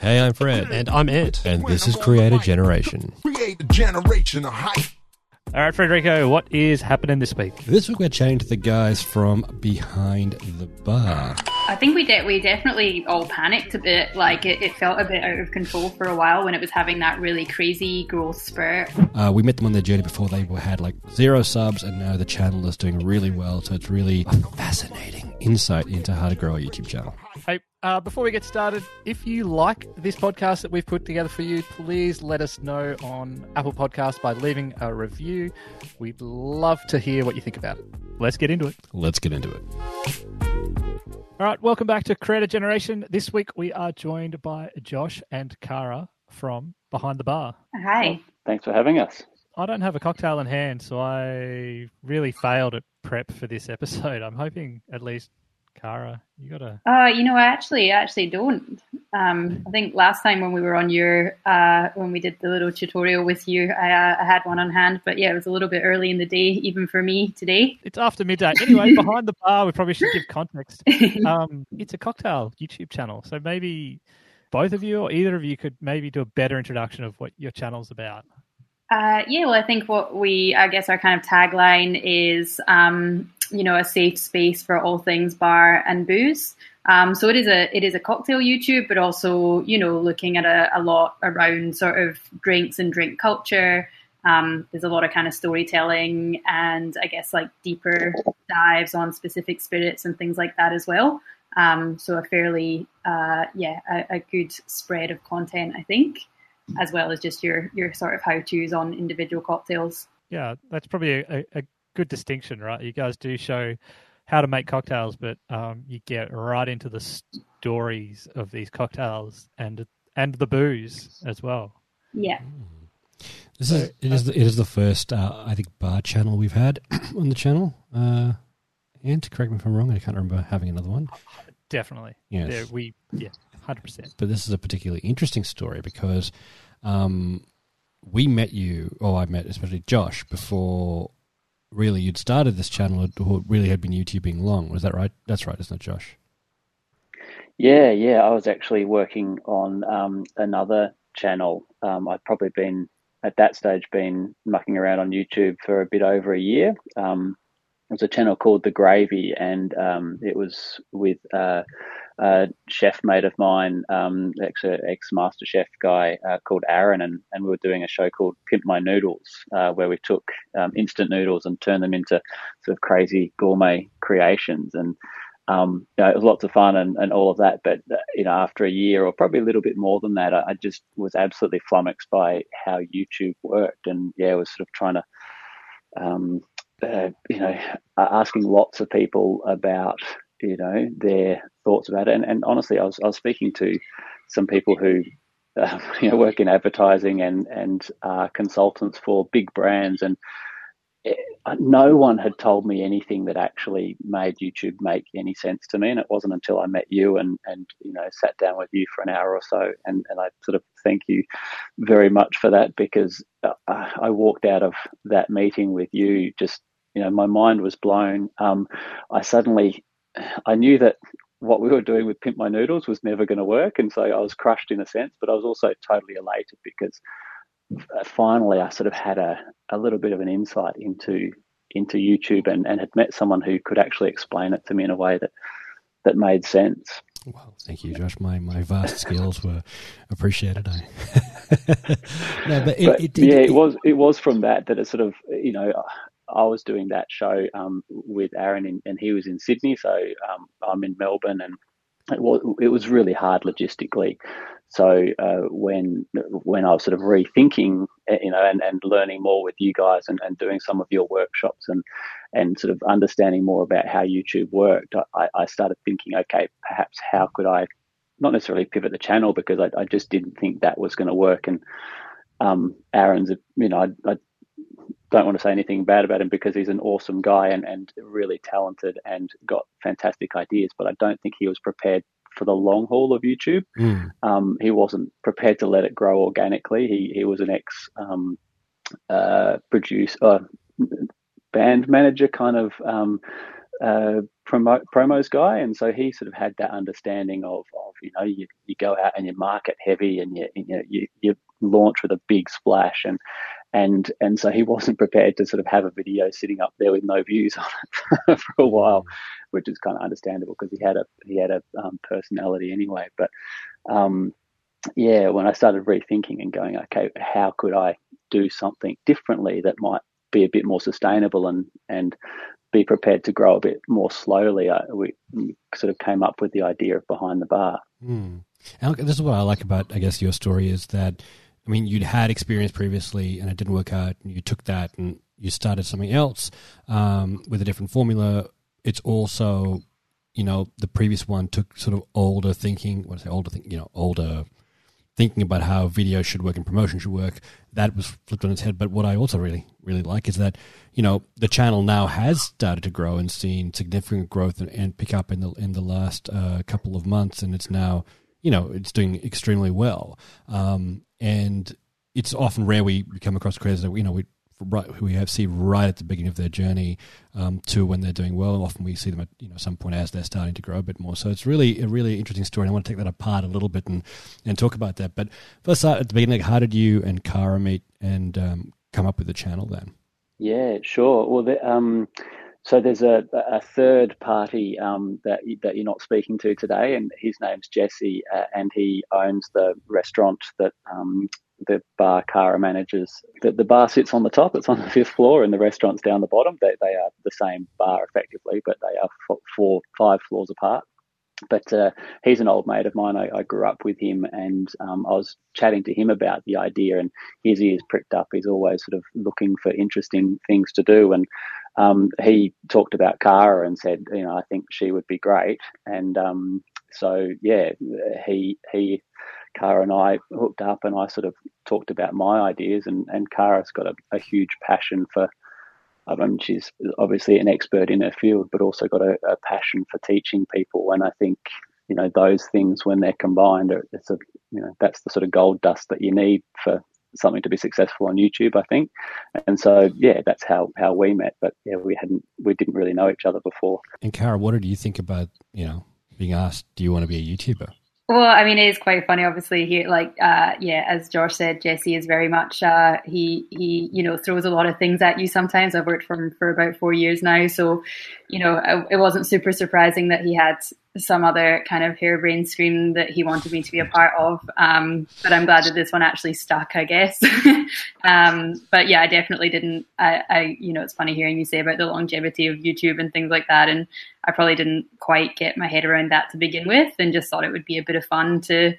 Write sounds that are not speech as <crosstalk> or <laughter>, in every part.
Hey, I'm Fred. And I'm Ed. And this is Creator Generation. Create a generation of hype. All right, Frederico, what is happening this week? This week we're chatting to the guys from Behind the Bar. I think we did. We definitely all panicked a bit. Like it, it felt a bit out of control for a while when it was having that really crazy growth spurt. Uh, we met them on their journey before they had like zero subs, and now the channel is doing really well. So it's really a fascinating insight into how to grow a YouTube channel. Hey, uh, before we get started, if you like this podcast that we've put together for you, please let us know on Apple Podcasts by leaving a review. We'd love to hear what you think about it. Let's get into it. Let's get into it. All right, welcome back to Creator Generation. This week we are joined by Josh and Kara from Behind the Bar. Hi. Thanks for having us. I don't have a cocktail in hand, so I really failed at prep for this episode. I'm hoping at least Kara, you got a. Uh, you know, I actually I actually don't. Um, I think last time when we were on your uh, when we did the little tutorial with you, I, uh, I had one on hand, but yeah, it was a little bit early in the day, even for me today. It's after midday. Anyway, <laughs> behind the bar, we probably should give context. <laughs> Um, it's a cocktail YouTube channel, so maybe both of you or either of you could maybe do a better introduction of what your channel's about. Uh, yeah, well, I think what we, I guess, our kind of tagline is, um, you know, a safe space for all things bar and booze. Um, so it is a it is a cocktail YouTube, but also you know looking at a, a lot around sort of drinks and drink culture. Um, there's a lot of kind of storytelling and I guess like deeper dives on specific spirits and things like that as well. Um, so a fairly uh, yeah a, a good spread of content, I think as well as just your your sort of how tos on individual cocktails. Yeah, that's probably a, a, good distinction, right? You guys do show how to make cocktails, but um, you get right into the stories of these cocktails and and the booze as well. Yeah. This is it is the, it is the first uh, I think bar channel we've had <clears throat> on the channel. Uh, and correct me if I'm wrong, I can't remember having another one. Definitely. Yes. Yeah, we yeah hundred percent. But this is a particularly interesting story because um, we met you, or I met especially Josh before really you'd started this channel or really had been YouTubing long. Was that right? That's right, isn't it, Josh? Yeah, yeah. I was actually working on um, another channel. Um, I'd probably been at that stage been mucking around on YouTube for a bit over a year. Um, it was a channel called The Gravy, and um, it was with uh, a chef mate of mine, um, actually ex MasterChef guy uh, called Aaron, and, and we were doing a show called Pimp My Noodles, uh, where we took um, instant noodles and turned them into sort of crazy gourmet creations. And um, you know, it was lots of fun and, and all of that. But uh, you know, after a year or probably a little bit more than that, I, I just was absolutely flummoxed by how YouTube worked, and yeah, I was sort of trying to. Um, uh, you know, asking lots of people about you know their thoughts about it. And, and honestly, I was I was speaking to some people who uh, <laughs> you know work in advertising and and uh, consultants for big brands, and it, uh, no one had told me anything that actually made YouTube make any sense to me. And it wasn't until I met you and and you know sat down with you for an hour or so, and and I sort of thank you very much for that because uh, I walked out of that meeting with you just you know my mind was blown. Um, I suddenly I knew that what we were doing with Pimp My Noodles was never going to work. And so I was crushed in a sense, but I was also totally elated because uh, finally I sort of had a, a little bit of an insight into into YouTube and, and had met someone who could actually explain it to me in a way that that made sense. Well, thank you, Josh. My my vast skills were appreciated. I <laughs> no, but, it, but it, it, yeah, it was it was from that that it sort of you know I was doing that show um, with Aaron, in, and he was in Sydney, so um, I'm in Melbourne, and it was it was really hard logistically. So uh, when when I was sort of rethinking, eh, you know, and, and learning more with you guys, and, and doing some of your workshops, and and sort of understanding more about how YouTube worked, I, I started thinking, okay, perhaps how could I not necessarily pivot the channel because I, I just didn't think that was going to work, and um, Aaron's, you know, I, I don't want to say anything bad about him because he's an awesome guy and, and really talented and got fantastic ideas, but I don't think he was prepared for the long haul of YouTube. Mm. Um, he wasn't prepared to let it grow organically. He he was an ex um, uh, producer, uh, band manager, kind of um, uh, promo, promos guy, and so he sort of had that understanding of, of you know you, you go out and you market heavy and you you, you you launch with a big splash and and and so he <laughs> wasn't prepared to sort of have a video sitting up there with no views on it <laughs> for a while, which is kind of understandable because he had a he had a um, personality anyway. But um, yeah, when I started rethinking and going, okay, how could I do something differently that might be a bit more sustainable and and be prepared to grow a bit more slowly, I, we sort of came up with the idea of behind the bar. Mm. And this is what I like about, I guess, your story is that, I mean, you'd had experience previously and it didn't work out, and you took that and you started something else um, with a different formula. It's also, you know, the previous one took sort of older thinking, what I say, older you know, older thinking about how video should work and promotion should work. That was flipped on its head. But what I also really, really like is that, you know, the channel now has started to grow and seen significant growth and, and pick up in the in the last uh, couple of months, and it's now, you know, it's doing extremely well. Um, and it's often rare we come across creators that you know we right, we have see right at the beginning of their journey um, to when they're doing well. Often we see them at you know some point as they're starting to grow a bit more. So it's really a really interesting story. And I want to take that apart a little bit and and talk about that. But first, at the beginning, how did you and Kara meet and um, come up with the channel then? Yeah, sure. Well, the, um, so there's a, a third party um, that that you're not speaking to today, and his name's Jesse, uh, and he owns the restaurant that um, the bar Kara manages. The, the bar sits on the top; it's on the fifth floor, and the restaurant's down the bottom. They, they are the same bar effectively, but they are four, five floors apart. But uh, he's an old mate of mine. I, I grew up with him, and um, I was chatting to him about the idea, and his ears pricked up. He's always sort of looking for interesting things to do, and um, he talked about Kara and said, you know, I think she would be great, and um, so yeah, he he Kara and I hooked up, and I sort of talked about my ideas. And and Kara's got a, a huge passion for. I mean, she's obviously an expert in her field, but also got a, a passion for teaching people. And I think you know those things when they're combined, it's a you know that's the sort of gold dust that you need for something to be successful on YouTube, I think. And so, yeah, that's how, how we met. But yeah, we hadn't, we didn't really know each other before. And Kara, what did you think about, you know, being asked, do you want to be a YouTuber? Well, I mean, it is quite funny. Obviously, here, like, uh, yeah, as Josh said, Jesse is very much uh, he he you know throws a lot of things at you. Sometimes I've worked for him for about four years now, so you know it wasn't super surprising that he had some other kind of harebrained scheme that he wanted me to be a part of. Um, but I'm glad that this one actually stuck, I guess. <laughs> um, but yeah, I definitely didn't. I, I, you know, it's funny hearing you say about the longevity of YouTube and things like that. And I probably didn't quite get my head around that to begin with and just thought it would be a bit of fun to,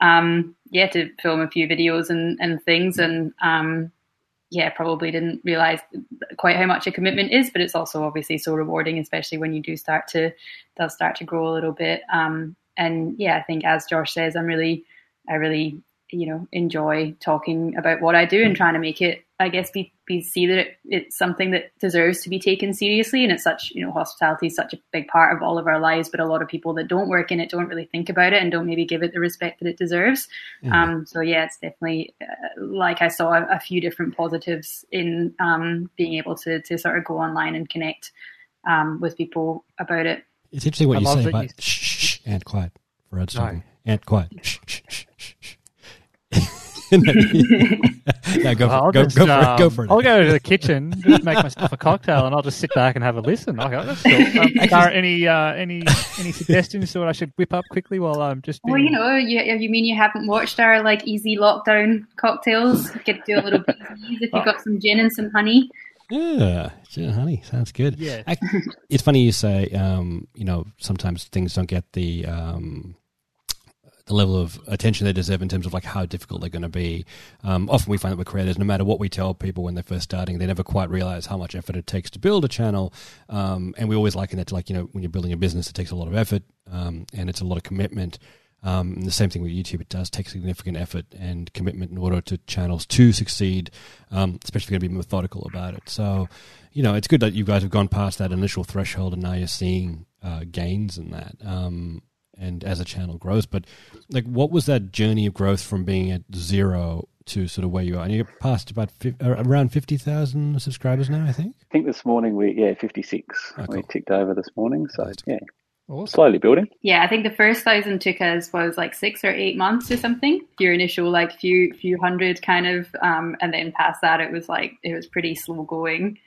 um, yeah, to film a few videos and, and things. And, um, yeah, probably didn't realize quite how much a commitment is, but it's also obviously so rewarding, especially when you do start to does start to grow a little bit. Um, and yeah, I think as Josh says, I'm really, I really, you know, enjoy talking about what I do and trying to make it I guess be, be see that it, it's something that deserves to be taken seriously, and it's such you know hospitality is such a big part of all of our lives. But a lot of people that don't work in it don't really think about it and don't maybe give it the respect that it deserves. Mm-hmm. Um, so yeah, it's definitely uh, like I saw a, a, few different positives in um, being able to to sort of go online and connect um, with people about it. It's interesting what I you say about you... shh, shh, shh, and quiet for Redstone. No. And quiet. Shh. <laughs> <laughs> no, go for, go, just, go, for um, it, go for it. I'll go to the kitchen, just make myself a cocktail, and I'll just sit back and have a listen. Okay, that's cool. Um, Actually, any uh, any any <laughs> suggestions to what I should whip up quickly while I'm just? Being... Well, you know, you, you mean you haven't watched our like easy lockdown cocktails? You could do a little bit if you've got some gin and some honey. Yeah, gin honey sounds good. Yeah, I, it's funny you say. Um, you know, sometimes things don't get the um, level of attention they deserve in terms of like how difficult they're going to be. Um, often we find that with creators, no matter what we tell people when they're first starting, they never quite realize how much effort it takes to build a channel. Um, and we always liken it to like, you know, when you're building a business, it takes a lot of effort um, and it's a lot of commitment. Um, the same thing with YouTube, it does take significant effort and commitment in order to channels to succeed, um, especially if you're going to be methodical about it. So, you know, it's good that you guys have gone past that initial threshold and now you're seeing uh, gains in that. Um, and as a channel grows. But like, what was that journey of growth from being at zero to sort of where you are? And you're past about fi- around fifty thousand subscribers now, I think. I think this morning we yeah fifty six. Oh, We ticked over this morning, so That's yeah, Awesome. slowly building. Yeah, I think the first thousand took us was like six or eight months or something. Your initial like few few hundred kind of, um, and then past that it was like it was pretty slow going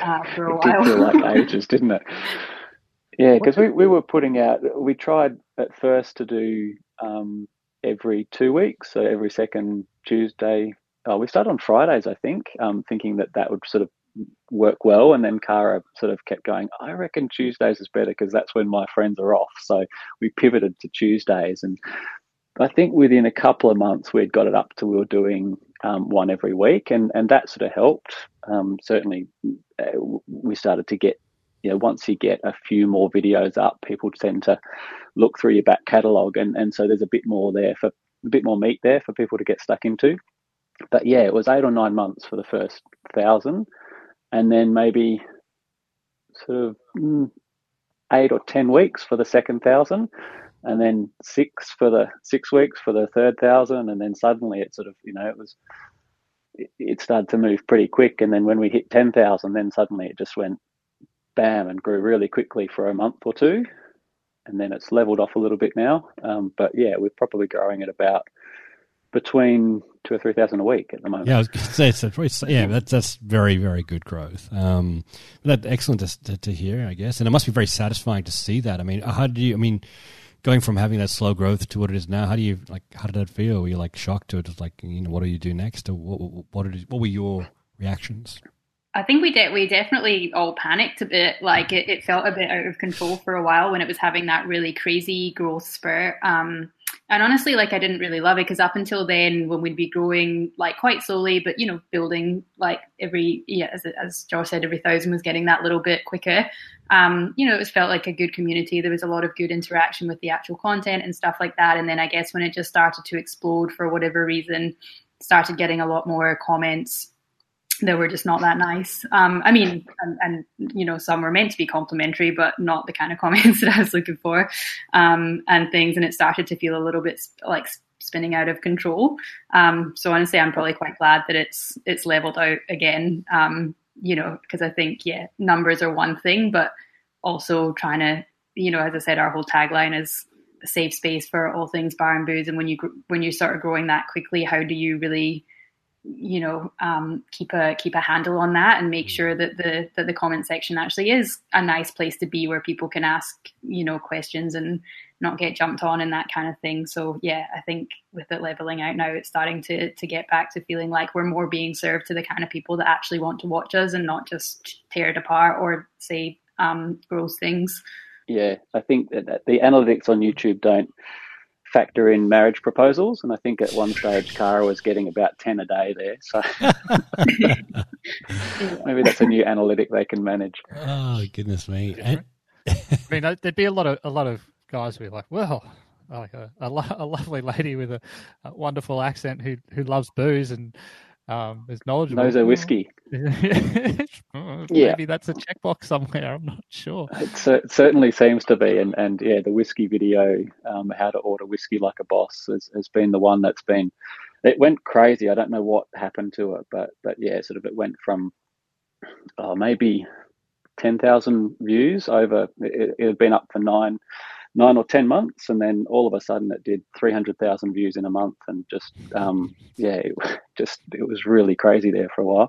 uh, for a It did feel like ages, <laughs> didn't it? Yeah, because we, we were putting out, we tried at first to do um, every two weeks, so every second Tuesday. Oh, we started on Fridays, I think, um, thinking that that would sort of work well. And then Cara sort of kept going, I reckon Tuesdays is better because that's when my friends are off. So we pivoted to Tuesdays. And I think within a couple of months, we'd got it up to we were doing um, one every week. And, and that sort of helped. Um, certainly, uh, we started to get you know, once you get a few more videos up, people tend to look through your back catalogue, and, and so there's a bit more there for a bit more meat there for people to get stuck into. But yeah, it was eight or nine months for the first thousand, and then maybe sort of mm, eight or ten weeks for the second thousand, and then six for the six weeks for the third thousand, and then suddenly it sort of you know it was it, started to move pretty quick, and then when we hit ten thousand, then suddenly it just went bam and grew really quickly for a month or two and then it's leveled off a little bit now um, but yeah we're probably growing at about between two or three thousand a week at the moment Yeah, I was <laughs> say, yeah, that's that's very very good growth. Um, that excellent to, to, hear, I guess, and it must be very satisfying to see that. I mean, how did you? I mean, going from having that slow growth to what it is now, how do you like? How did that feel? Were you like shocked it? Just like, you know, what do you do next? Or what what, what, did, what were your reactions? I think we did. We definitely all panicked a bit. Like it, it felt a bit out of control for a while when it was having that really crazy growth spurt. Um, and honestly, like I didn't really love it because up until then, when we'd be growing like quite slowly, but you know, building like every yeah, as as Josh said, every thousand was getting that little bit quicker. Um, you know, it was felt like a good community. There was a lot of good interaction with the actual content and stuff like that. And then I guess when it just started to explode for whatever reason, started getting a lot more comments that were just not that nice. Um, I mean, and, and, you know, some were meant to be complimentary, but not the kind of <laughs> comments that I was looking for, um, and things. And it started to feel a little bit like spinning out of control. Um, so honestly, I'm probably quite glad that it's it's leveled out again. Um, you know, because I think yeah, numbers are one thing, but also trying to, you know, as I said, our whole tagline is a safe space for all things bar and booze. And when you when you start growing that quickly, how do you really you know um, keep a keep a handle on that and make sure that the that the comment section actually is a nice place to be where people can ask you know questions and not get jumped on and that kind of thing. So yeah i think with it leveling out now it's starting to to get back to feeling like we're more being served to the kind of people that actually want to watch us and not just tear it apart or say um, gross things. Yeah i think that the analytics on youtube don't factor in marriage proposals, and I think at one stage Cara was getting about ten a day there. So <laughs> <laughs> maybe that's a new analytic they can manage. Oh goodness me! And, I mean, uh, there'd be a lot of a lot of guys who be like, well, like a, a, lo- a lovely lady with a, a wonderful accent who who loves booze and um, is knowledgeable. Knows her whiskey. <laughs> Maybe Yeah. that's a checkbox somewhere. I'm not sure. It, cer- certainly seems to be, and, and yeah, the whiskey video, um, how to order whiskey like a boss, has, has been the one that's been. It went crazy. I don't know what happened to it, but but yeah, sort of it went from oh, maybe ten thousand views over. It, it had been up for nine nine or ten months, and then all of a sudden it did three hundred thousand views in a month, and just um, yeah, it, just it was really crazy there for a while.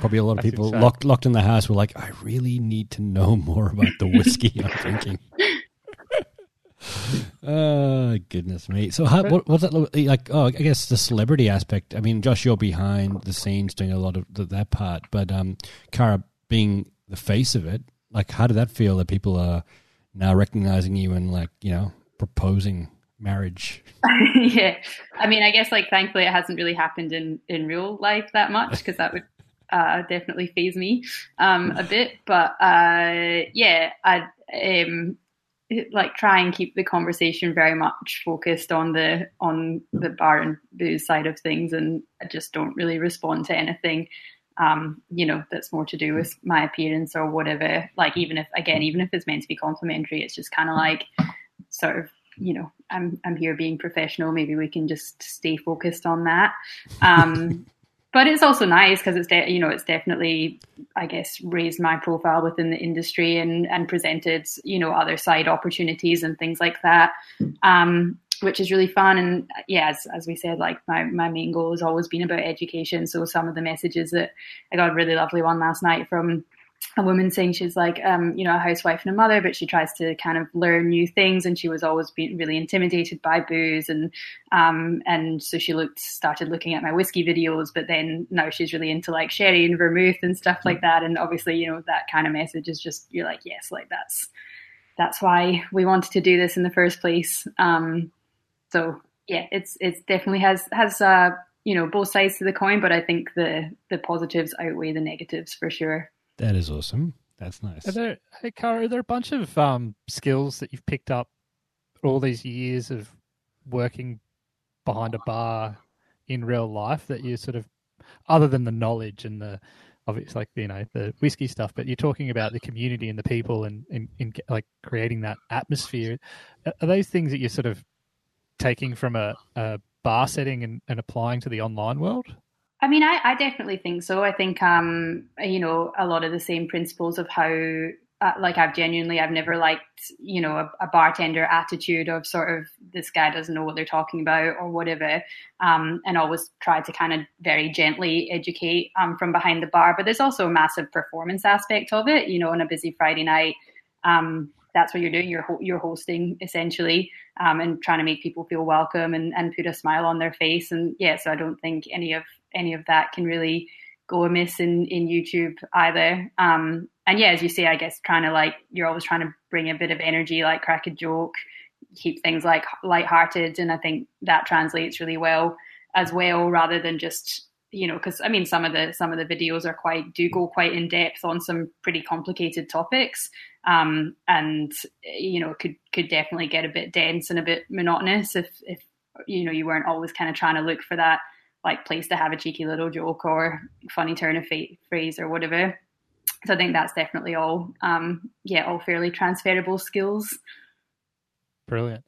probably a lot of That's people insane. locked locked in the house were like, I really need to know more about the whiskey I'm <laughs> drinking. Oh goodness me! So how, what, what's that like? Oh, I guess the celebrity aspect. I mean, Josh, you're behind the scenes doing a lot of th- that part, but um, Cara being the face of it, like, how did that feel that people are now recognizing you and like you know proposing marriage? <laughs> yeah, I mean, I guess like thankfully it hasn't really happened in in real life that much because that would uh, definitely faze me um, a bit. But uh, yeah, I um, like try and keep the conversation very much focused on the on the bar and booze side of things, and I just don't really respond to anything. Um, you know, that's more to do with my appearance or whatever. Like, even if, again, even if it's meant to be complimentary, it's just kind of like sort of you know, I'm I'm here being professional. Maybe we can just stay focused on that. Um, <laughs> but it's also nice because it's de- you know it's definitely I guess raised my profile within the industry and and presented you know other side opportunities and things like that. Um, which is really fun. And yeah, as, as we said, like my, my main goal has always been about education. So some of the messages that I got a really lovely one last night from a woman saying she's like, um, you know, a housewife and a mother, but she tries to kind of learn new things, and she was always being really intimidated by booze, and um, and so she looked started looking at my whiskey videos, but then now she's really into like sherry and vermouth and stuff like that, and obviously, you know, that kind of message is just you're like, yes, like that's that's why we wanted to do this in the first place. Um, so yeah, it's it's definitely has has uh, you know both sides to the coin, but I think the the positives outweigh the negatives for sure. That is awesome. That's nice. Are there, hey, Cara, are there a bunch of um, skills that you've picked up all these years of working behind a bar in real life that you sort of, other than the knowledge and the, obviously like you know the whiskey stuff, but you're talking about the community and the people and in, like creating that atmosphere. Are those things that you're sort of taking from a, a bar setting and, and applying to the online world? I mean, I, I definitely think so. I think, um, you know, a lot of the same principles of how, uh, like, I've genuinely, I've never liked, you know, a, a, bartender attitude of sort of this guy doesn't know what they're talking about or whatever, um, and always try to kind of very gently educate um, from behind the bar. But there's also a massive performance aspect of it, you know, on a busy Friday night. Um, that's what you're doing. You're you're hosting essentially, um, and trying to make people feel welcome and, and put a smile on their face. And yeah, so I don't think any of any of that can really go amiss in in YouTube either. Um, and yeah, as you say, I guess trying to like you're always trying to bring a bit of energy, like crack a joke, keep things like lighthearted, and I think that translates really well as well, rather than just you know, because I mean, some of the some of the videos are quite do go quite in depth on some pretty complicated topics, um, and you know could could definitely get a bit dense and a bit monotonous if if you know you weren't always kind of trying to look for that like place to have a cheeky little joke or funny turn of phrase or whatever. So I think that's definitely all um, yeah all fairly transferable skills. Brilliant.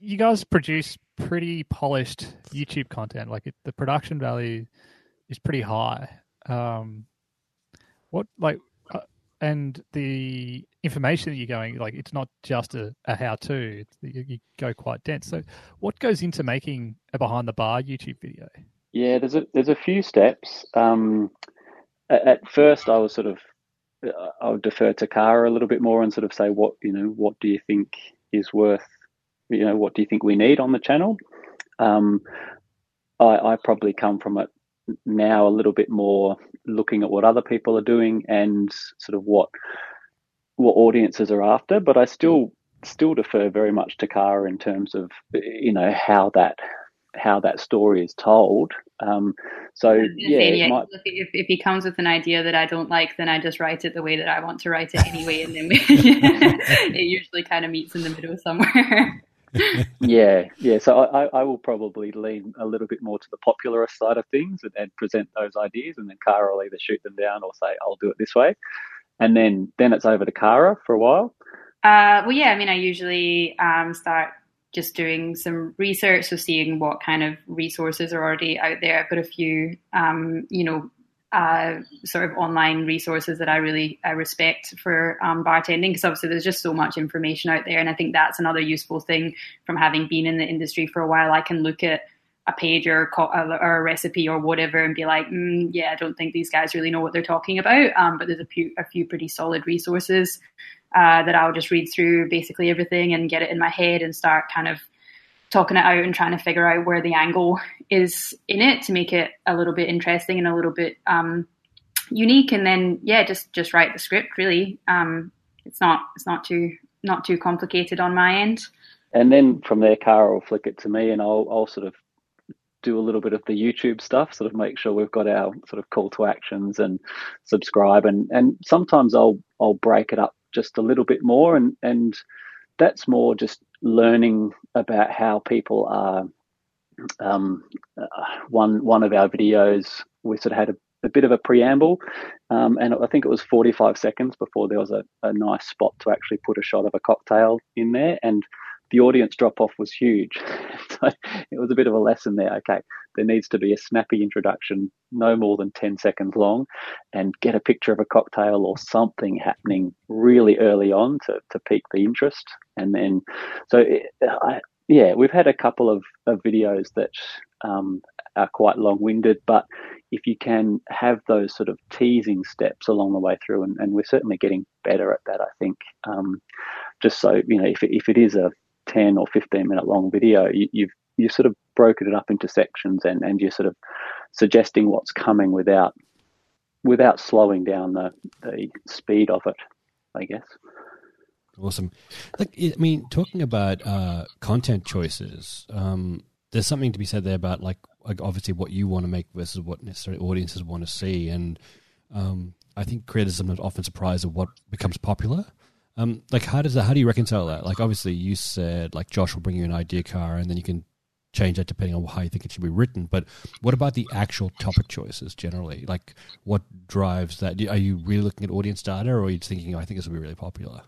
You guys produce pretty polished YouTube content. Like it, the production value is pretty high. Um, what like and the information that you're going like it's not just a, a how-to you, you, go quite dense so what goes into making a behind the bar youtube video yeah there's a there's a few steps um, at, at, first i was sort of uh, i would defer to Cara a little bit more and sort of say what you know what do you think is worth you know what do you think we need on the channel um, I, I probably come from it now a little bit more looking at what other people are doing and sort of what what audiences are after. But I still still defer very much to Cara in terms of you know how that how that story is told. Um, so yeah, yeah might... if, if he comes with an idea that I don't like, then I just write it the way that I want to write it anyway, and then we, <laughs> <laughs> it usually kind of meets in the middle somewhere. <laughs> yeah, yeah. So I, I will probably lean a little bit more to the popularist side of things and, and present those ideas, and then Cara will either shoot them down or say, "I'll do it this way," and then then it's over to Cara for a while. Uh, well, yeah. I mean, I usually um, start just doing some research, so seeing what kind of resources are already out there. I've got a few, um, you know, uh, sort of online resources that I really I respect for um, bartending because obviously there's just so much information out there, and I think that's another useful thing from having been in the industry for a while. I can look at a page or, or a recipe or whatever and be like, mm, yeah, I don't think these guys really know what they're talking about. Um, but there's a few a few pretty solid resources uh, that I'll just read through basically everything and get it in my head and start kind of talking it out and trying to figure out where the angle is in it to make it a little bit interesting and a little bit um, unique. And then yeah, just just write the script. Really, um, it's not it's not too not too complicated on my end. And then from there, Cara will flick it to me, and I'll I'll sort of do a little bit of the YouTube stuff, sort of make sure we've got our sort of call to actions and subscribe, and and sometimes I'll I'll break it up just a little bit more, and and that's more just learning about how people are. Um, uh, one one of our videos, we sort of had a, a bit of a preamble, um, and I think it was 45 seconds before there was a, a nice spot to actually put a shot of a cocktail in there. And the audience drop off was huge. <laughs> so it was a bit of a lesson there. Okay, there needs to be a snappy introduction, no more than 10 seconds long, and get a picture of a cocktail or something happening really early on to, to pique the interest. And then, so it, I, yeah, we've had a couple of, of videos that um, are quite long winded, but if you can have those sort of teasing steps along the way through, and, and we're certainly getting better at that, I think. Um, just so, you know, if, if it is a 10 or 15 minute long video, you, you've you've sort of broken it up into sections and, and you're sort of suggesting what's coming without without slowing down the, the speed of it, I guess. Awesome. Like, I mean, talking about uh, content choices, um, there's something to be said there about like, like obviously what you want to make versus what necessarily audiences want to see, and um, I think creators are often surprised at what becomes popular. Um, like, how does that? How do you reconcile that? Like, obviously, you said like Josh will bring you an idea car, and then you can change that depending on how you think it should be written. But what about the actual topic choices generally? Like, what drives that? Are you really looking at audience data, or are you thinking, oh, I think this will be really popular?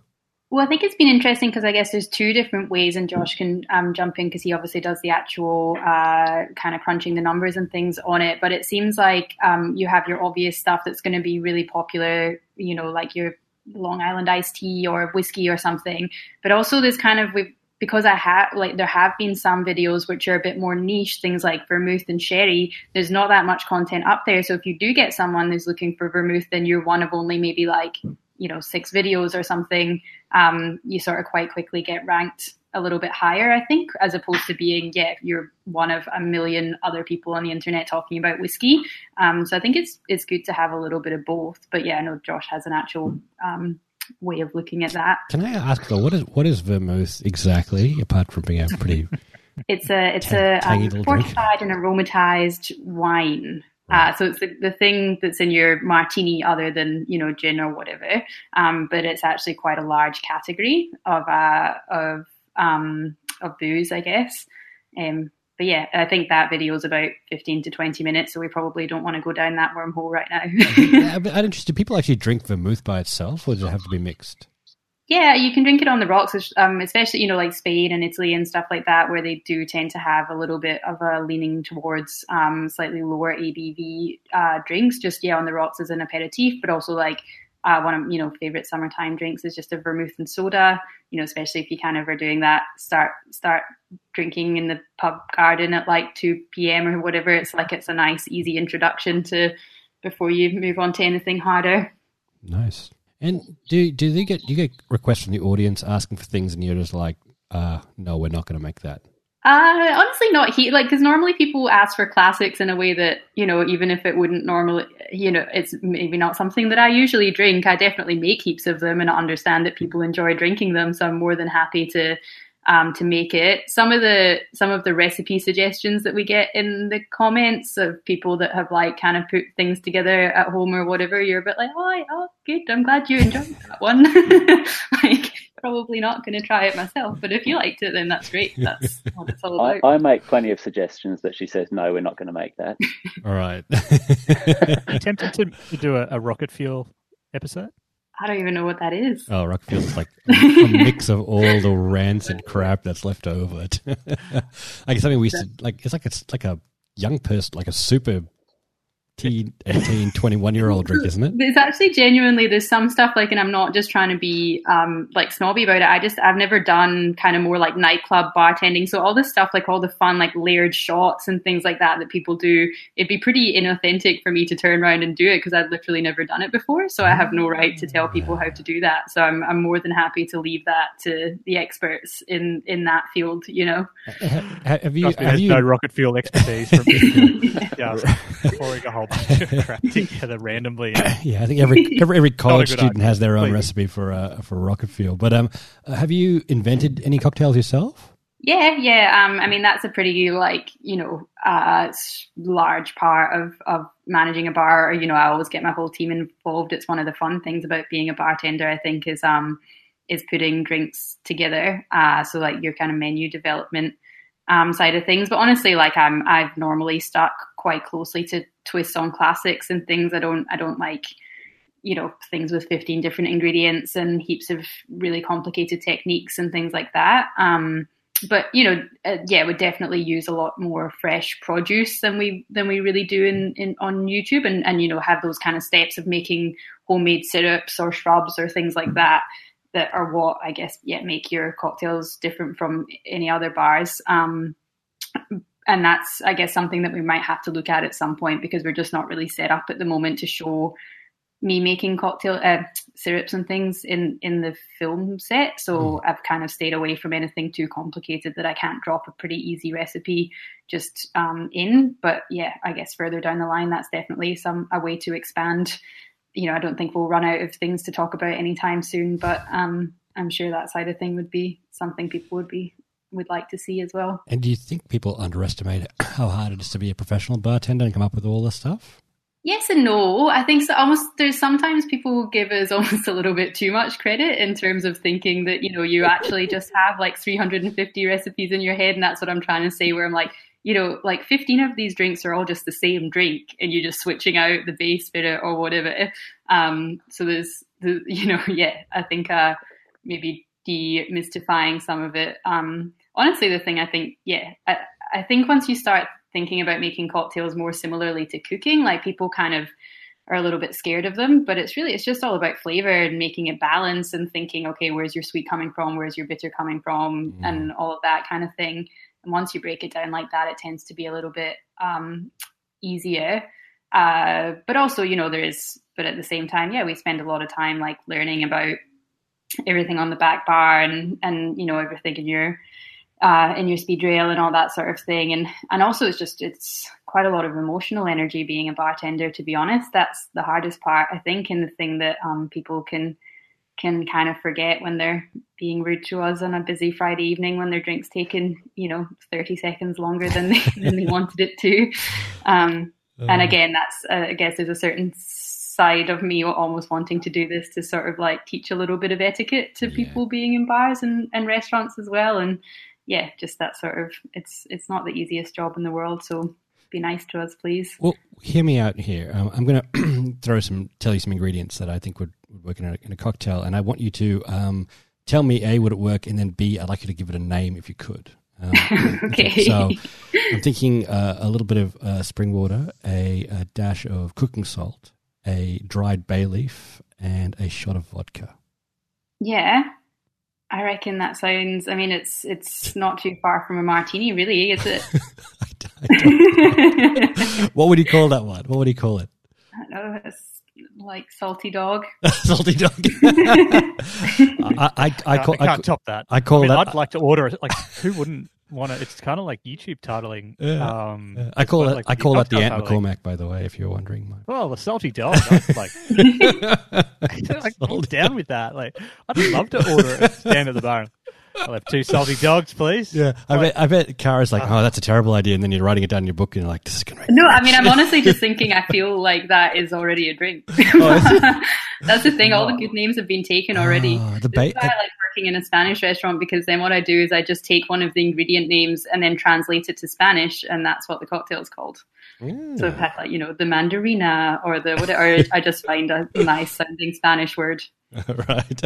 Well, I think it's been interesting because I guess there's two different ways, and Josh can um, jump in because he obviously does the actual uh, kind of crunching the numbers and things on it. But it seems like um, you have your obvious stuff that's going to be really popular, you know, like your Long Island iced tea or whiskey or something. But also there's kind of we've because I have like there have been some videos which are a bit more niche, things like vermouth and sherry. There's not that much content up there. So if you do get someone who's looking for vermouth, then you're one of only maybe like you know six videos or something. Um, you sort of quite quickly get ranked a little bit higher, I think, as opposed to being, yeah, you're one of a million other people on the internet talking about whiskey. Um, so I think it's it's good to have a little bit of both. But yeah, I know Josh has an actual um, way of looking at that. Can I ask though, what is what is vermouth exactly, apart from being a pretty <laughs> It's a it's a um, fortified and aromatized wine. Uh, so it's the, the thing that's in your martini other than, you know, gin or whatever. Um, but it's actually quite a large category of, uh, of um, of booze, I guess. Um, but yeah, I think that video is about 15 to 20 minutes, so we probably don't want to go down that wormhole right now. <laughs> yeah, I'm interested. Do people actually drink vermouth by itself, or does it have to be mixed? Yeah, you can drink it on the rocks, um, especially you know like Spain and Italy and stuff like that, where they do tend to have a little bit of a leaning towards um, slightly lower ABV uh, drinks. Just yeah, on the rocks as an aperitif, but also like uh, one of you know favorite summertime drinks is just a vermouth and soda. You know, especially if you kind of are doing that start start drinking in the pub garden at like two p.m. or whatever. It's like it's a nice easy introduction to before you move on to anything harder. Nice. And do do they get do you get requests from the audience asking for things and you're just like, uh, no, we're not going to make that. Uh, honestly, not he like because normally people ask for classics in a way that you know, even if it wouldn't normally, you know, it's maybe not something that I usually drink. I definitely make heaps of them and understand that people enjoy drinking them, so I'm more than happy to um, to make it. Some of the some of the recipe suggestions that we get in the comments of people that have like kind of put things together at home or whatever, you're a bit like, oh, oh good, I'm glad you enjoyed that one. <laughs> like probably not going to try it myself, but if you liked it, then that's great. That's <laughs> what it's all about. I, I make plenty of suggestions that she says, no, we're not going to make that. <laughs> all right. you tempted to, to do a, a rocket fuel episode? I don't even know what that is. Oh, rocket fuel is like <laughs> a mix of all the rancid crap that's left over. It. Like something we used to like. It's like it's like a young person, like a super teen, 18, 21 year old drink, isn't it? There's actually genuinely, there's some stuff like, and I'm not just trying to be um, like snobby about it. I just, I've never done kind of more like nightclub bartending. So all this stuff, like all the fun, like layered shots and things like that that people do, it'd be pretty inauthentic for me to turn around and do it because I've literally never done it before. So I have no right to tell people how to do that. So I'm, I'm more than happy to leave that to the experts in, in that field, you know? Have you, have you... no rocket fuel expertise from <laughs> yeah, pouring a whole crap together randomly. <coughs> yeah, I think every every, every <laughs> college student idea. has their own recipe for uh, for rocket fuel. But um, uh, have you invented any cocktails yourself? Yeah, yeah. Um, I mean, that's a pretty like you know uh, large part of of managing a bar. You know, I always get my whole team involved. It's one of the fun things about being a bartender. I think is um is putting drinks together. Uh, so like your kind of menu development um, side of things. But honestly, like I'm, I've normally stuck quite closely to twists on classics and things. I don't, I don't like you know things with 15 different ingredients and heaps of really complicated techniques and things like that um, but you know uh, yeah we definitely use a lot more fresh produce than we than we really do in, in on youtube and and you know have those kind of steps of making homemade syrups or shrubs or things like that that are what i guess yeah make your cocktails different from any other bars um, and that's i guess something that we might have to look at at some point because we're just not really set up at the moment to show me making cocktail uh, syrups and things in in the film set. So mm. i've kind of stayed away from anything too complicated that i can't drop a pretty easy recipe just um, in. But yeah i guess further down the line that's definitely some a way to expand. You know i don't think we'll run out of things to talk about anytime soon but um, i'm sure that side of thing would be something people would be would like to see as well and do you think people underestimate <clears throat> how hard it is to be a professional bartender and come up with all this stuff Yes and no. I think so almost there's sometimes people give us <laughs> almost a little bit too much credit in terms of thinking that, you know, you actually just <laughs> have like 350 recipes in your head. And that's what I'm trying to say, where I'm like, you know, like 15 of these drinks are all just the same drink and you're just switching out the base spirit or whatever. Um, so there's, the, <laughs> you know, yeah, I think uh, maybe demystifying some of it. Um, honestly, the thing I think, yeah, I, I think once you start thinking about making cocktails more similarly to cooking. Like people kind of are a little bit scared of them, but it's really it's just all about flavor and making it balance and thinking, okay, where's your sweet coming from, where's your bitter coming from, mm. and all of that kind of thing. And once you break it down like that, it tends to be a little bit um, easier. Uh, but also, you know, there is, but at the same time, yeah, we spend a lot of time like learning about everything on the back bar and and you know everything in your uh, in your speed rail and all that sort of thing. And and also it's just it's quite a lot of emotional energy being a bartender. To be honest, that's the hardest part I think, and the thing that um, people can can kind of forget when they're being rude to us on a busy Friday evening when their drink's taken you know thirty seconds longer than they than they <laughs> wanted it to. Um, and uh. again, that's uh, I guess there's a certain side of me almost wanting to do this to sort of like teach a little bit of etiquette to yeah. people being in bars and, and restaurants as well and yeah, just that sort of it's it's not the easiest job in the world. So be nice to us, please. Well, hear me out here. Um, I'm going to <clears throat> throw some, tell you some ingredients that I think would, would work in a, in a, cocktail, and I want you to um, tell me a would it work, and then b I'd like you to give it a name if you could. Um, <laughs> okay. So I'm thinking uh, a little bit of uh, spring water, a, a, dash of cooking salt, a dried bay leaf, and a shot of vodka. Yeah. I reckon that sounds. I mean, it's it's not too far from a martini, really, is it? <laughs> <laughs> what would you call that one? What would you call it? I don't know. It's like salty dog. <laughs> salty dog. I, I, I, call, I, can't I, top that. I call I mean, that. I'd like to order it. Like, who wouldn't want to? It's kind of like YouTube titling. Yeah, um, yeah. I call it. Like I call that the Ant McCormack, by the way, if you're wondering. Well, the salty dog. <laughs> <laughs> like, I'm down with that. Like, I'd love to order it. Stand at the bar. I'll have two salty dogs, please. Yeah, I bet. I bet Kara's like, oh, that's a terrible idea, and then you're writing it down in your book, and you're like, this is gonna. No, I mean, I'm honestly just <laughs> thinking. I feel like that is already a drink. Oh, <laughs> that's the thing. All the good names have been taken already. Oh, the ba- I like working in a Spanish restaurant because then what I do is I just take one of the ingredient names and then translate it to Spanish, and that's what the cocktail is called. Mm. So I've had like you know the mandarina or the whatever. I just find a nice sounding Spanish word. <laughs> right.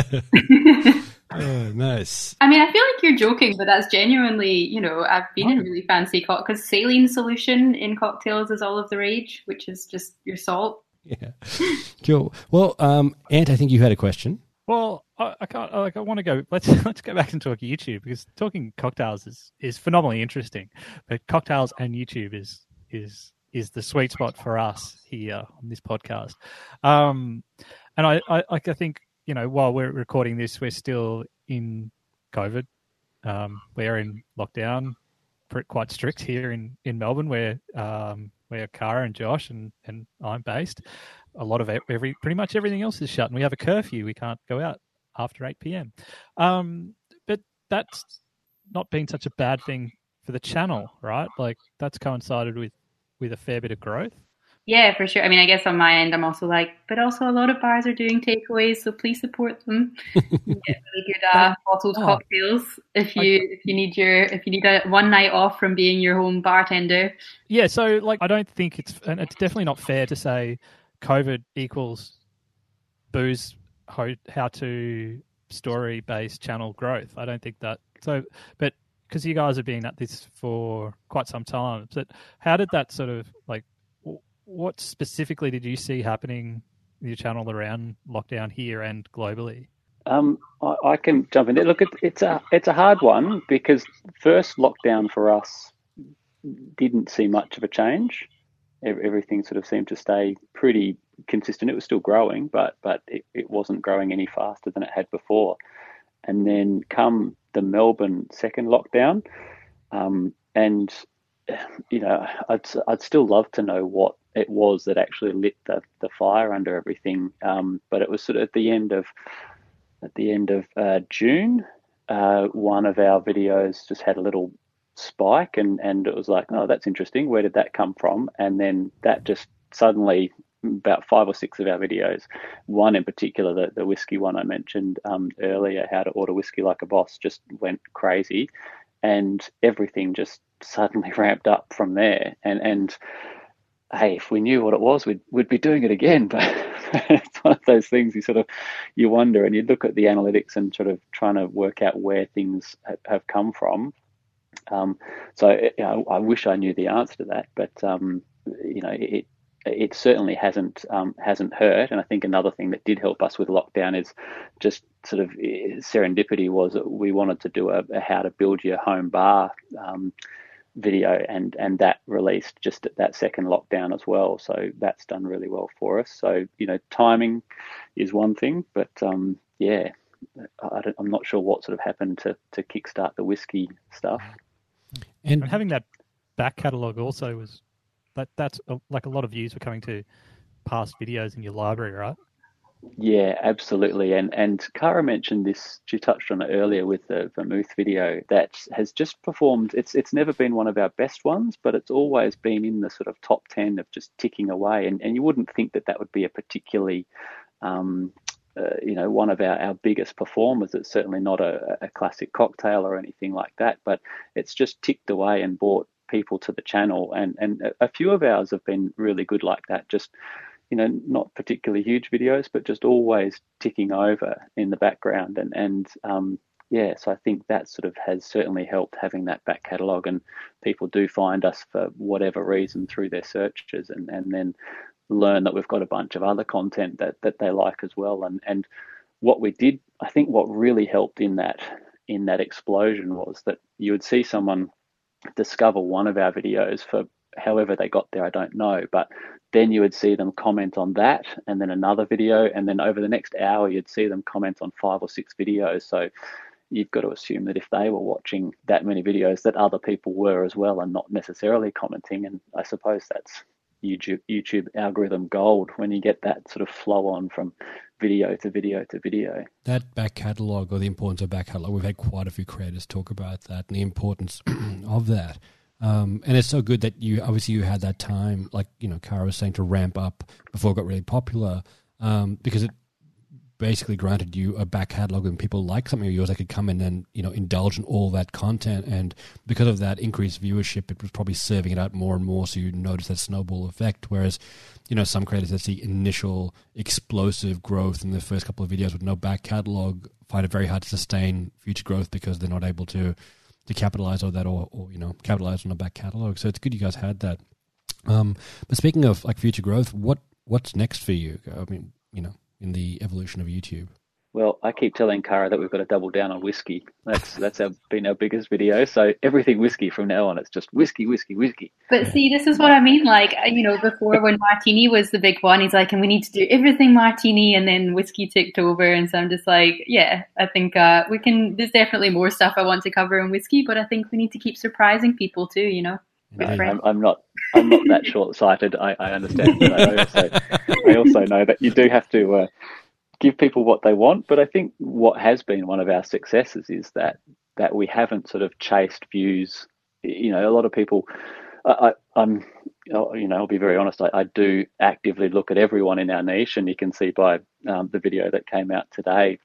Oh, nice. I mean, I feel like you're joking, but that's genuinely, you know, I've been oh. in really fancy cocktails because saline solution in cocktails is all of the rage, which is just your salt. Yeah. <laughs> Cool. Well, um, Ant, I think you had a question. Well, I, I can't. Like, I want to go. Let's <laughs> let's go back and talk YouTube because talking cocktails is is phenomenally interesting. But cocktails and YouTube is is is the sweet spot for us here on this podcast. Um, and I, I, I think you know while we're recording this, we're still in COVID. Um, we're in lockdown, quite strict here in in Melbourne, where um, where Kara and Josh and and I'm based. A lot of every pretty much everything else is shut, and we have a curfew. We can't go out after eight p.m. Um, but that's not been such a bad thing for the channel, right? Like that's coincided with with a fair bit of growth. Yeah, for sure. I mean, I guess on my end, I'm also like, but also a lot of bars are doing takeaways, so please support them. get really good uh, bottled oh. cocktails if you if you need your if you need a one night off from being your home bartender. Yeah, so like I don't think it's and it's definitely not fair to say COVID equals booze ho- how to story based channel growth. I don't think that so, but because you guys have been at this for quite some time, but how did that sort of like what specifically did you see happening in your channel around lockdown here and globally? Um, I, I, can jump in there. Look, it, it's a it's a hard one because first lockdown for us didn't see much of a change. Everything sort of seemed to stay pretty consistent. It was still growing, but but it, it wasn't growing any faster than it had before. And then come the Melbourne second lockdown, um, and you know, I'd I'd still love to know what it was that actually lit the, the fire under everything. Um, but it was sort of at the end of at the end of uh, June, uh, one of our videos just had a little spike, and and it was like, oh, that's interesting. Where did that come from? And then that just suddenly about five or six of our videos. One in particular, the, the whiskey one I mentioned um, earlier, how to order whiskey like a boss, just went crazy, and everything just suddenly ramped up from there. And and hey, if we knew what it was, we'd we'd be doing it again. <laughs> But it's one of those things you sort of you wonder, and you look at the analytics and sort of trying to work out where things have, come from. Um, so you know, I wish I knew the answer to that, but um, you know it it certainly hasn't um, hasn't hurt. And I think another thing that did help us with lockdown is just sort of eh, serendipity was we wanted to do a, a how to build your home bar um, video and and that released just at that second lockdown as well. So that's done really well for us. So you know timing is one thing but um, yeah I am not sure what sort of happened to to kickstart the whiskey stuff. And, and having that back catalog also was that that's a, like a lot of views were coming to past videos in your library right yeah, absolutely. And and Kara mentioned this. She touched on it earlier with the vermouth video that has just performed. It's it's never been one of our best ones, but it's always been in the sort of top ten of just ticking away. And and you wouldn't think that that would be a particularly um, uh, you know, one of our, our biggest performers. It's certainly not a, a classic cocktail or anything like that, but it's just ticked away and brought people to the channel. And, and a few of ours have been really good like that. Just you know, not particularly huge videos, but just always ticking over in the background. And, and um, yeah, so I think that sort of has certainly helped having that back catalogue. And people do find us for whatever reason through their searches and, and then learn that we've got a bunch of other content that, that they like as well. And, and what we did, I think what really helped in that in that explosion was that you would see someone discover one of our videos for however they got there, I don't know. But then you would see them comment on that and then another video. And then over the next hour, you'd see them comment on five or six videos. So you've got to assume that if they were watching that many videos, that other people were as well and not necessarily commenting. And I suppose that's YouTube, YouTube algorithm gold when you get that sort of flow on from video to video to video. That back catalogue or the importance of back catalogue, we've had quite a few creators talk about that and the importance <clears throat> of that. Um, and it's so good that you obviously you had that time, like you know, Kara was saying, to ramp up before it got really popular, um, because it basically granted you a back catalog and people like something of yours, they could come in and you know indulge in all that content, and because of that increased viewership, it was probably serving it out more and more. So you notice that snowball effect. Whereas, you know, some creators that see initial explosive growth in the first couple of videos with no back catalog find it very hard to sustain future growth because they're not able to to capitalize on that or, or you know capitalize on a back catalog. So it's good you guys had that. Um, but speaking of like future growth, what what's next for you? I mean, you know, in the evolution of YouTube. Well, I keep telling Kara that we've got to double down on whiskey. That's that's our, been our biggest video. So everything whiskey from now on, it's just whiskey, whiskey, whiskey. But see, this is what I mean. Like you know, before when martini was the big one, he's like, and we need to do everything martini, and then whiskey took over. And so I'm just like, yeah, I think uh, we can. There's definitely more stuff I want to cover in whiskey, but I think we need to keep surprising people too. You know. I'm, I'm, not. I'm not that <laughs> short-sighted. I, I understand, but I also, I also know that you do have to. Uh, give people what they want. But I think what has been one of our successes is that that we haven't sort of chased views. You know, a lot of people. I, am you know, I'll be very honest. I, I, do actively look at everyone in our niche, and you can see by um, the video that came out today,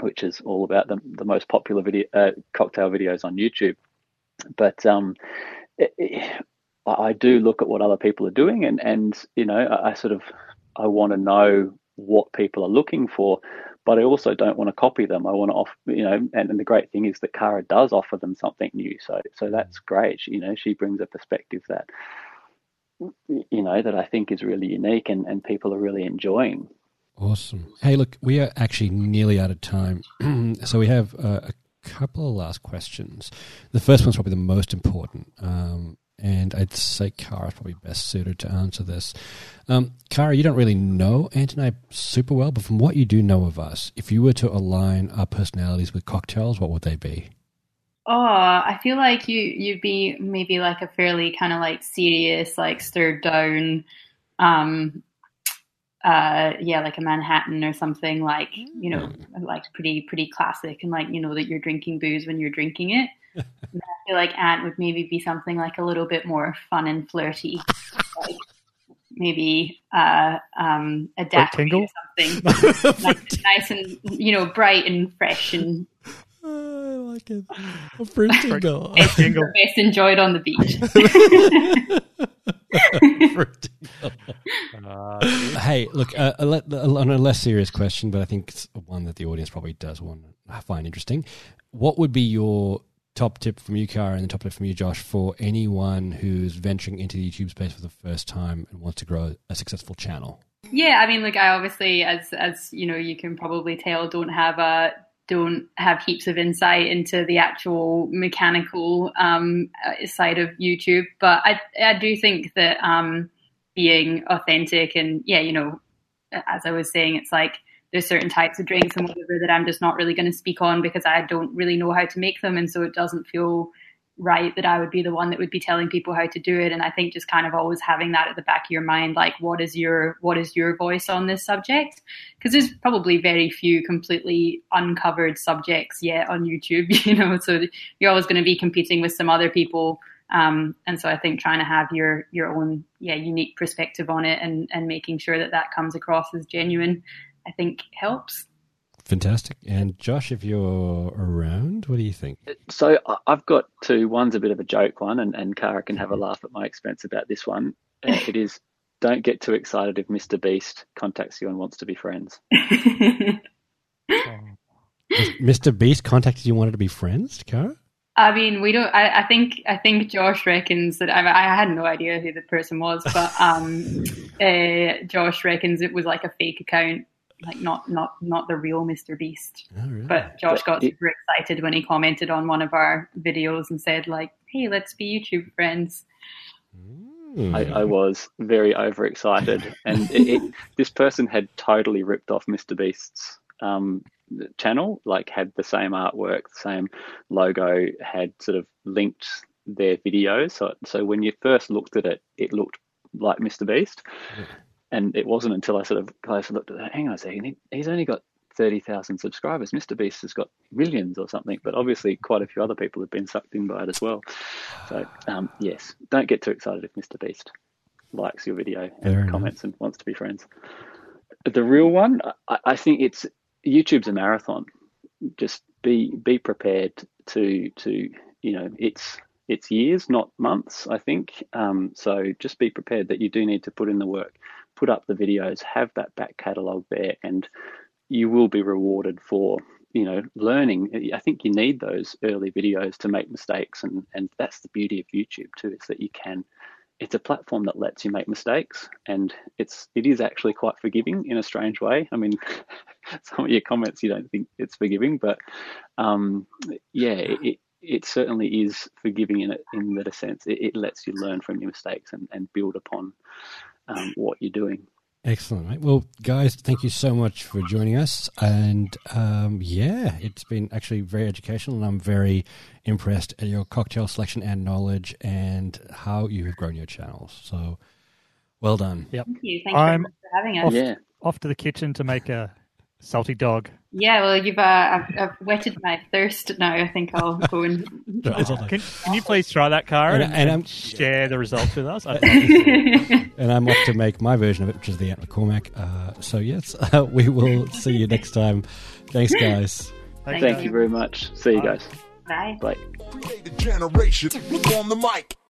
which is all about the, the most popular video uh, cocktail videos on YouTube. But um, it, it, I do look at what other people are doing, and and you know, I, I sort of I want to know what people are looking for, but I also don't want to copy them. I want to offer, you know, and, and the great thing is that Kara does offer them something new. So, so that's great. She, you know, she brings a perspective that, you know, that I think is really unique and, and people are really enjoying. Awesome. Hey, look, we are actually nearly out of time. <clears throat> so we have uh, a couple of last questions. The first one's probably the most important. Um, and I'd say Kara's probably best suited to answer this. Um, Kara, you don't really know Ant and I super well, but from what you do know of us, if you were to align our personalities with cocktails, what would they be? Oh, I feel like you you'd be maybe like a fairly kind of like serious, like stirred down, um, uh, yeah, like a Manhattan or something like you know, like pretty pretty classic, and like you know that you're drinking booze when you're drinking it. And I feel like Ant would maybe be something like a little bit more fun and flirty, like maybe uh, um, a daiquiri tingle? or something, <laughs> like nice and you know bright and fresh and I like it. A fruit tingle. best, Jingle. best enjoyed on the beach. <laughs> <laughs> Uh, hey, look, uh, a le- on a less serious question, but I think it's one that the audience probably does want to find interesting. What would be your top tip from you, Kara, and the top tip from you, Josh, for anyone who's venturing into the YouTube space for the first time and wants to grow a successful channel? Yeah, I mean, like I obviously, as as you know, you can probably tell, don't have a don't have heaps of insight into the actual mechanical um, uh, side of YouTube, but I I do think that um, being authentic and yeah, you know, as I was saying, it's like there's certain types of drinks and whatever that I'm just not really going to speak on because I don't really know how to make them, and so it doesn't feel right that I would be the one that would be telling people how to do it. And I think just kind of always having that at the back of your mind, like what is your what is your voice on this subject? Because there's probably very few completely uncovered subjects yet on YouTube, <laughs> you know. So you're always going to be competing with some other people. Um, and so I think trying to have your your own yeah unique perspective on it and and making sure that that comes across as genuine, I think helps. Fantastic. And Josh, if you're around, what do you think? So I- I've got two. One's a bit of a joke one, and, and Kara can have a laugh at my expense about this one. It is don't get too excited if Mr. Beast contacts you and wants to be friends. <laughs> Mr. Beast contacted you and wanted to be friends, Kara? I mean, we don't. I, I think I think Josh reckons that I, I had no idea who the person was, but um, <laughs> uh, Josh reckons it was like a fake account, like not not not the real Mr. Beast. Oh, really? But Josh got super excited when he commented on one of our videos and said like, "Hey, let's be YouTube friends." Hmm. I, I was very overexcited, <laughs> and it, it, this person had totally ripped off Mr. Beast's um, channel. Like had the same artwork, the same logo, had sort of linked their videos. So, so when you first looked at it, it looked like Mr. Beast, and it wasn't until I sort of closer looked at it. Hang on a second, he, he's only got thirty thousand subscribers. Mr. Beast has got millions or something, but obviously quite a few other people have been sucked in by it as well. So um, yes, don't get too excited if Mr. Beast likes your video and Fair enough. comments and wants to be friends. The real one, I, I think it's YouTube's a marathon. Just be be prepared to to you know it's it's years, not months. I think um, so. Just be prepared that you do need to put in the work, put up the videos, have that back catalogue there, and you will be rewarded for you know learning. I think you need those early videos to make mistakes, and and that's the beauty of YouTube too, is that you can it's a platform that lets you make mistakes and it's it is actually quite forgiving in a strange way i mean <laughs> some of your comments you don't think it's forgiving but um, yeah it, it certainly is forgiving in it in that a sense it, it lets you learn from your mistakes and, and build upon um, what you're doing Excellent, mate. Well, guys, thank you so much for joining us. And um, yeah, it's been actually very educational, and I'm very impressed at your cocktail selection and knowledge and how you have grown your channels. So, well done. yep. Thank you. Thank you I'm for having us. off, yeah off to the kitchen to make a salty dog. Yeah, well, you've uh, I've, I've whetted my thirst now. I think I'll go and. It's all like- Can, can you please try that, Kara, And- and, and and I'm- share the results with us? <laughs> And I'm off to make my version of it, which is the Ant McCormack. Uh, so, yes, uh, <laughs> we will see you next time. Thanks, guys. Thank thank you. you very much see you Bye. guys Bye. bye Create